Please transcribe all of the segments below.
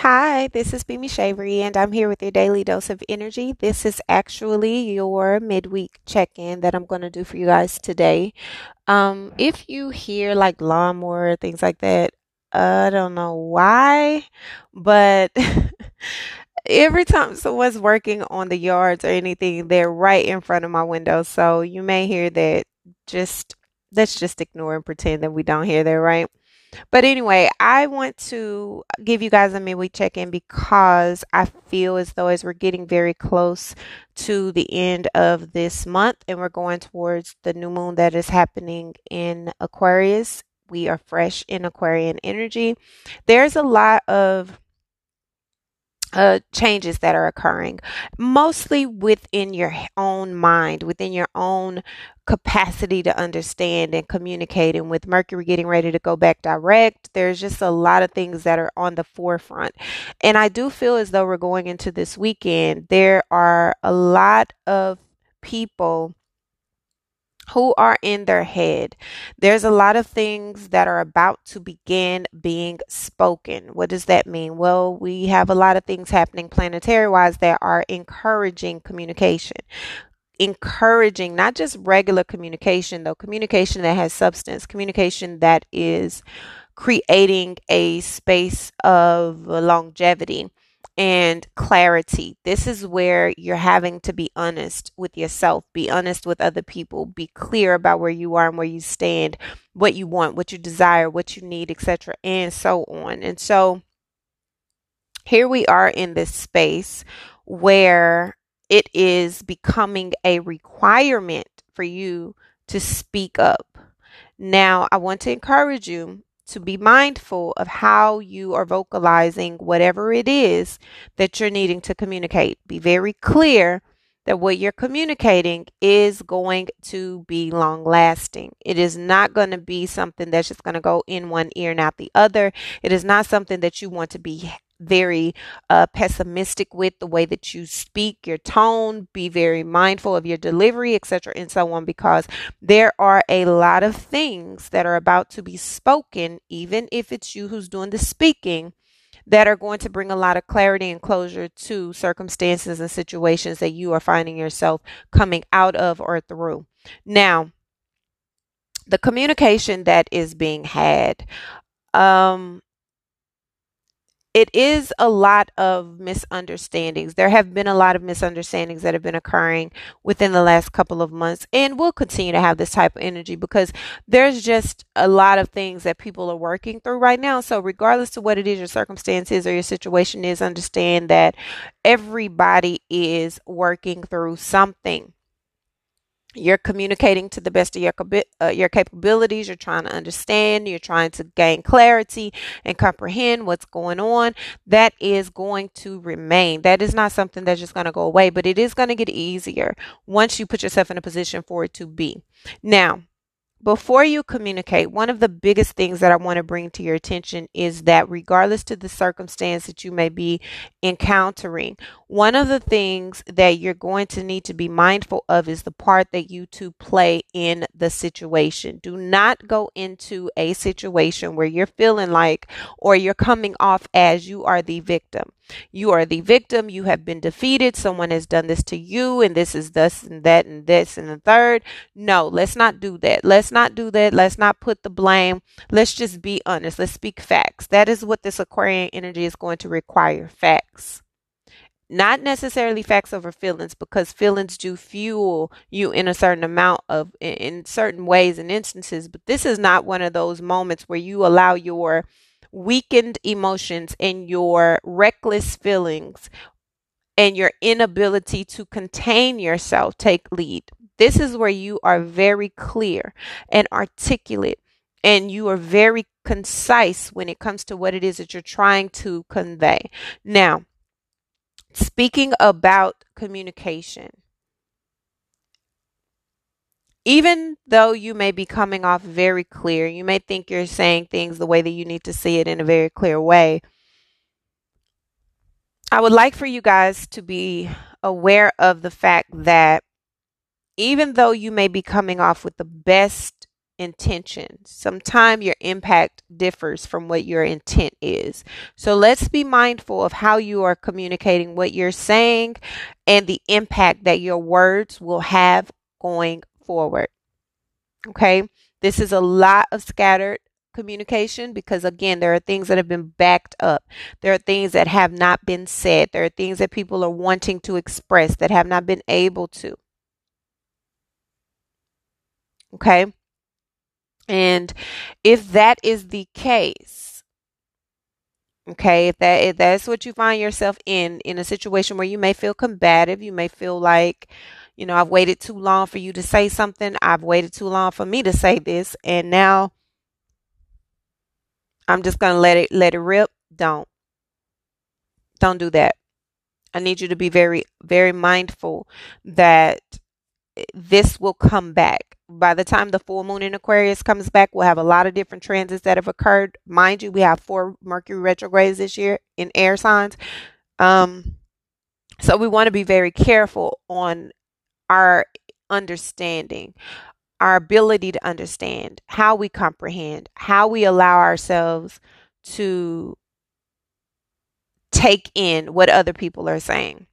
Hi, this is Bimi Shavery, and I'm here with your daily dose of energy. This is actually your midweek check in that I'm going to do for you guys today. Um, if you hear like lawnmower, things like that, I don't know why, but every time someone's working on the yards or anything, they're right in front of my window. So you may hear that. Just let's just ignore and pretend that we don't hear that, right? But anyway, I want to give you guys a midweek check in because I feel as though as we're getting very close to the end of this month and we're going towards the new moon that is happening in Aquarius. We are fresh in Aquarian energy. There's a lot of uh, changes that are occurring, mostly within your own mind, within your own capacity to understand and communicate. And with Mercury getting ready to go back direct, there's just a lot of things that are on the forefront. And I do feel as though we're going into this weekend, there are a lot of people who are in their head. There's a lot of things that are about to begin being spoken. What does that mean? Well, we have a lot of things happening planetary wise that are encouraging communication. Encouraging not just regular communication, though, communication that has substance, communication that is creating a space of longevity and clarity. This is where you're having to be honest with yourself, be honest with other people, be clear about where you are and where you stand, what you want, what you desire, what you need, etc., and so on. And so here we are in this space where it is becoming a requirement for you to speak up. Now, I want to encourage you to be mindful of how you are vocalizing whatever it is that you're needing to communicate. Be very clear that what you're communicating is going to be long lasting. It is not going to be something that's just going to go in one ear and out the other. It is not something that you want to be very uh, pessimistic with the way that you speak, your tone, be very mindful of your delivery, etc., and so on, because there are a lot of things that are about to be spoken, even if it's you who's doing the speaking. That are going to bring a lot of clarity and closure to circumstances and situations that you are finding yourself coming out of or through. Now, the communication that is being had, um, it is a lot of misunderstandings. There have been a lot of misunderstandings that have been occurring within the last couple of months, and we'll continue to have this type of energy because there's just a lot of things that people are working through right now. So, regardless of what it is your circumstances or your situation is, understand that everybody is working through something you're communicating to the best of your uh, your capabilities you're trying to understand you're trying to gain clarity and comprehend what's going on that is going to remain. That is not something that's just going to go away but it is going to get easier once you put yourself in a position for it to be. Now before you communicate, one of the biggest things that I want to bring to your attention is that regardless to the circumstance that you may be encountering, one of the things that you're going to need to be mindful of is the part that you two play in the situation. Do not go into a situation where you're feeling like or you're coming off as you are the victim. You are the victim. You have been defeated. Someone has done this to you, and this is this and that and this and the third. No, let's not do that. Let's not do that. Let's not put the blame. Let's just be honest. Let's speak facts. That is what this Aquarian energy is going to require facts. Not necessarily facts over feelings because feelings do fuel you in a certain amount of, in certain ways and instances. But this is not one of those moments where you allow your weakened emotions and your reckless feelings and your inability to contain yourself take lead. This is where you are very clear and articulate and you are very concise when it comes to what it is that you're trying to convey. Now, speaking about communication, even though you may be coming off very clear, you may think you're saying things the way that you need to see it in a very clear way. I would like for you guys to be aware of the fact that even though you may be coming off with the best intention. Sometimes your impact differs from what your intent is. So let's be mindful of how you are communicating what you're saying and the impact that your words will have going forward. Okay. This is a lot of scattered communication because again there are things that have been backed up there are things that have not been said there are things that people are wanting to express that have not been able to okay and if that is the case okay if that if that's what you find yourself in in a situation where you may feel combative you may feel like you know i've waited too long for you to say something i've waited too long for me to say this and now I'm just to let it let it rip. Don't. Don't do that. I need you to be very very mindful that this will come back. By the time the full moon in Aquarius comes back, we'll have a lot of different transits that have occurred. Mind you, we have four Mercury retrogrades this year in air signs. Um, so we want to be very careful on our understanding our ability to understand, how we comprehend, how we allow ourselves to take in what other people are saying.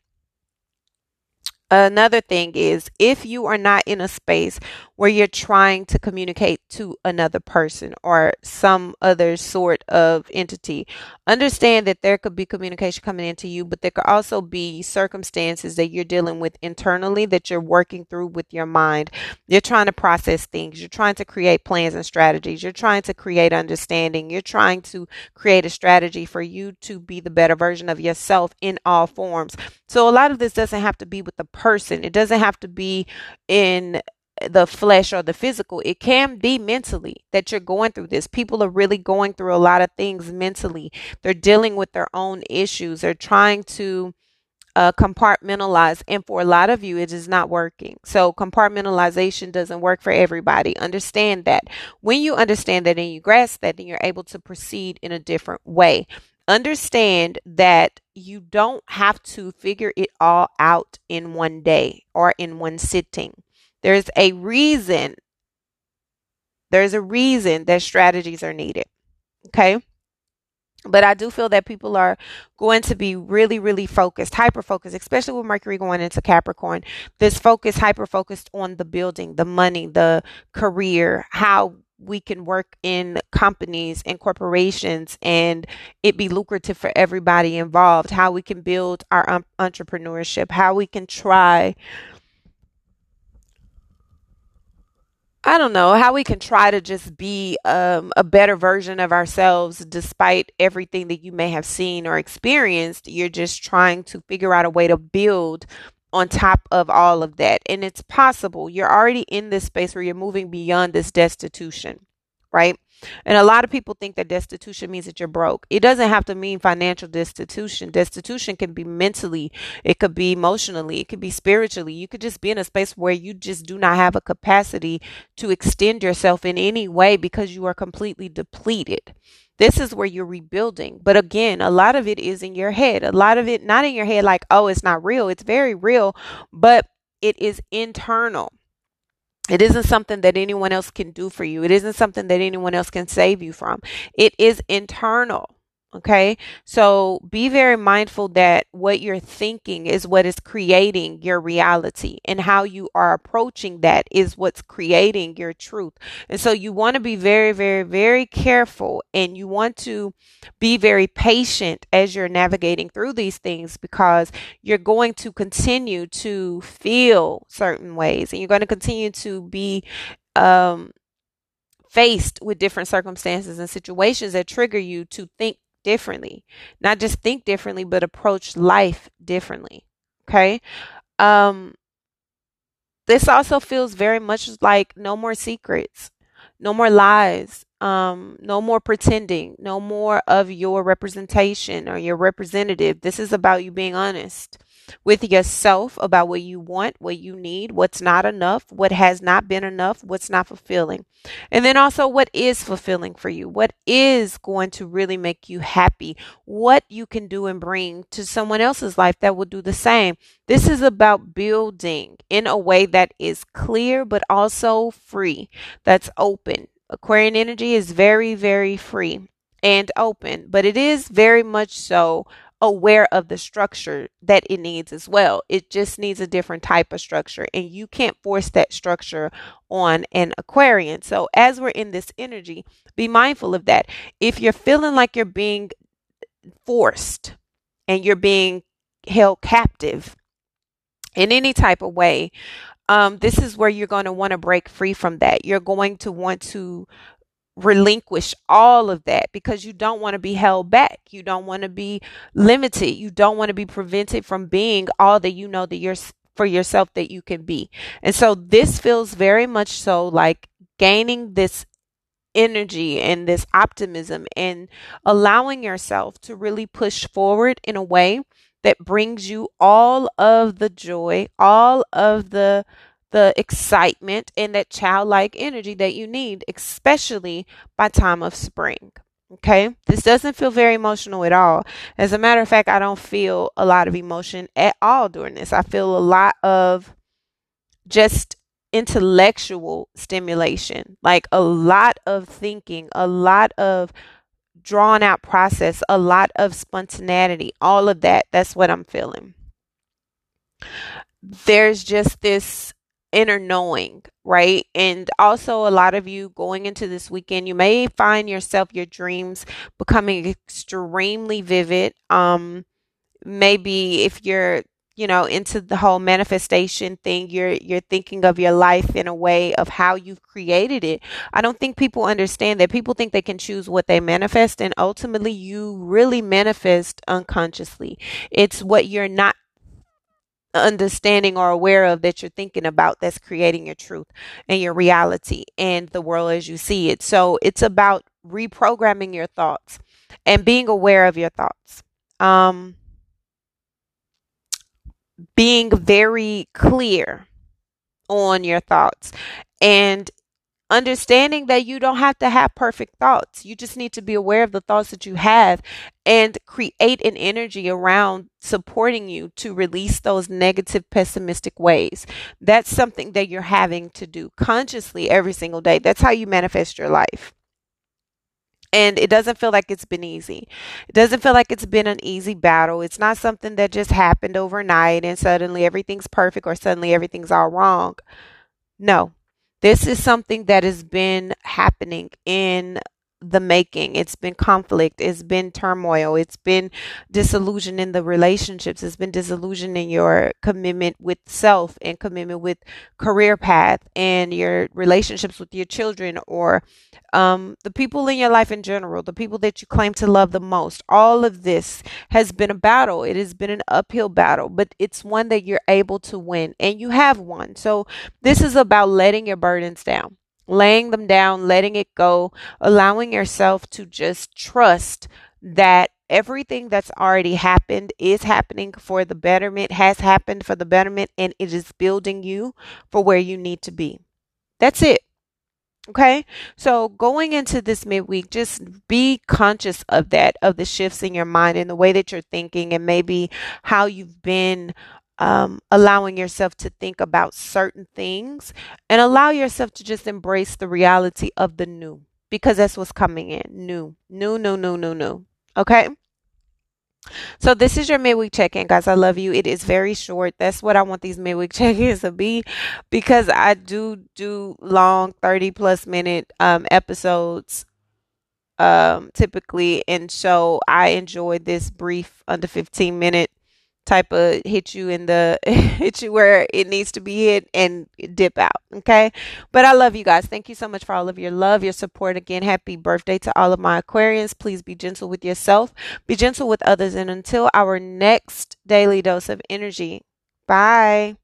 Another thing is if you are not in a space where you're trying to communicate to another person or some other sort of entity, understand that there could be communication coming into you, but there could also be circumstances that you're dealing with internally that you're working through with your mind. You're trying to process things, you're trying to create plans and strategies, you're trying to create understanding, you're trying to create a strategy for you to be the better version of yourself in all forms. So a lot of this doesn't have to be with the person. It doesn't have to be in the flesh or the physical. It can be mentally that you're going through this. People are really going through a lot of things mentally. They're dealing with their own issues. They're trying to uh, compartmentalize. And for a lot of you, it is not working. So compartmentalization doesn't work for everybody. Understand that. When you understand that and you grasp that, then you're able to proceed in a different way understand that you don't have to figure it all out in one day or in one sitting. There's a reason. There's a reason that strategies are needed. Okay. But I do feel that people are going to be really, really focused, hyper focused, especially with Mercury going into Capricorn. This focus, hyper focused on the building, the money, the career, how we can work in companies and corporations and it be lucrative for everybody involved, how we can build our entrepreneurship, how we can try. I don't know how we can try to just be um, a better version of ourselves despite everything that you may have seen or experienced. You're just trying to figure out a way to build on top of all of that. And it's possible you're already in this space where you're moving beyond this destitution, right? And a lot of people think that destitution means that you're broke. It doesn't have to mean financial destitution. Destitution can be mentally, it could be emotionally, it could be spiritually. You could just be in a space where you just do not have a capacity to extend yourself in any way because you are completely depleted. This is where you're rebuilding. But again, a lot of it is in your head. A lot of it not in your head like, "Oh, it's not real." It's very real, but it is internal. It isn't something that anyone else can do for you. It isn't something that anyone else can save you from. It is internal. Okay. So be very mindful that what you're thinking is what is creating your reality and how you are approaching that is what's creating your truth. And so you want to be very, very, very careful and you want to be very patient as you're navigating through these things because you're going to continue to feel certain ways and you're going to continue to be, um, faced with different circumstances and situations that trigger you to think differently. Not just think differently, but approach life differently. Okay. Um, this also feels very much like no more secrets, no more lies, um, no more pretending, no more of your representation or your representative. This is about you being honest. with yourself about what you want, what you need, what's not enough, what has not been enough, what's not fulfilling. And then also what is fulfilling for you, what is going to really make you happy, what you can do and bring to someone else's life that will do the same. This is about building in a way that is clear but also free, that's open. Aquarian energy is very, very free and open, but it is very much so aware of the structure that it needs as well. It just needs a different type of structure, and you can't force that structure on an Aquarian. So, as we're in this energy, be mindful of that. If you're feeling like you're being forced and you're being held captive in any type of way, um, this is where you're going to want to break free from that. You're going to want to relinquish all of that because you don't want to be held back. You don't want to be limited. You don't want to be prevented from being all that you know that you're for yourself that you can be. And so this feels very much so like gaining this energy and this optimism and allowing yourself to really push forward in a way that brings you all of the joy, all of the the excitement and that childlike energy that you need, especially by time of spring. Okay, this doesn't feel very emotional at all. As a matter of fact, I don't feel a lot of emotion at all during this. I feel a lot of just intellectual stimulation, like a lot of thinking, a lot of drawn out process, a lot of spontaneity, all of that. That's what I'm feeling. There's just this inner knowing, right? And also, a lot of you going into this weekend, you may find yourself your dreams becoming extremely vivid. Um, maybe if you're you know into the whole manifestation thing you're you're thinking of your life in a way of how you've created it i don't think people understand that people think they can choose what they manifest and ultimately you really manifest unconsciously it's what you're not understanding or aware of that you're thinking about that's creating your truth and your reality and the world as you see it. So it's about reprogramming your thoughts and being aware of your thoughts. Um, being very clear on your thoughts and understanding that you don't have to have perfect thoughts. You just need to be aware of the thoughts that you have and create an energy around supporting you to release those negative, pessimistic ways. That's something that you're having to do consciously every single day. That's how you manifest your life. And it doesn't feel like it's been easy. It doesn't feel like it's been an easy battle. It's not something that just happened overnight and suddenly everything's perfect or suddenly everything's all wrong. No, this is something that has been happening in the making. It's been conflict. It's been turmoil. It's been disillusion in the relationships. It's been disillusion in your commitment with self and commitment with career path and your relationships with your children or um, the people in your life in general, the people that you claim to love the most. All of this has been a battle. It has been an uphill battle, but it's one that you're able to win and you have won. So this is about letting your burdens down laying them down, letting it go, allowing yourself to just trust that everything that's already happened is happening for the betterment, has happened for the betterment, and it is building you for where you need to be. That's it. Okay. So going into this midweek, just be conscious of that, of the shifts in your mind and the way that you're thinking, and maybe how you've been um, allowing yourself to think about certain things and allow yourself to just embrace the reality of the new because that's what's coming in new, new, new, new, new, new. Okay. So this is your midweek check-in, guys. I love you. It is very short. That's what I want these midweek check-ins to be, because I do do long, thirty plus minute um, episodes um, typically, and so I enjoy this brief under fifteen minute type of hit you in the hit you where it needs to be hit and dip out. Okay. But I love you guys. Thank you so much for all of your love, your support. Again, happy birthday to all of my Aquarians. Please be gentle with yourself, be gentle with others. And until our next daily dose of energy, bye.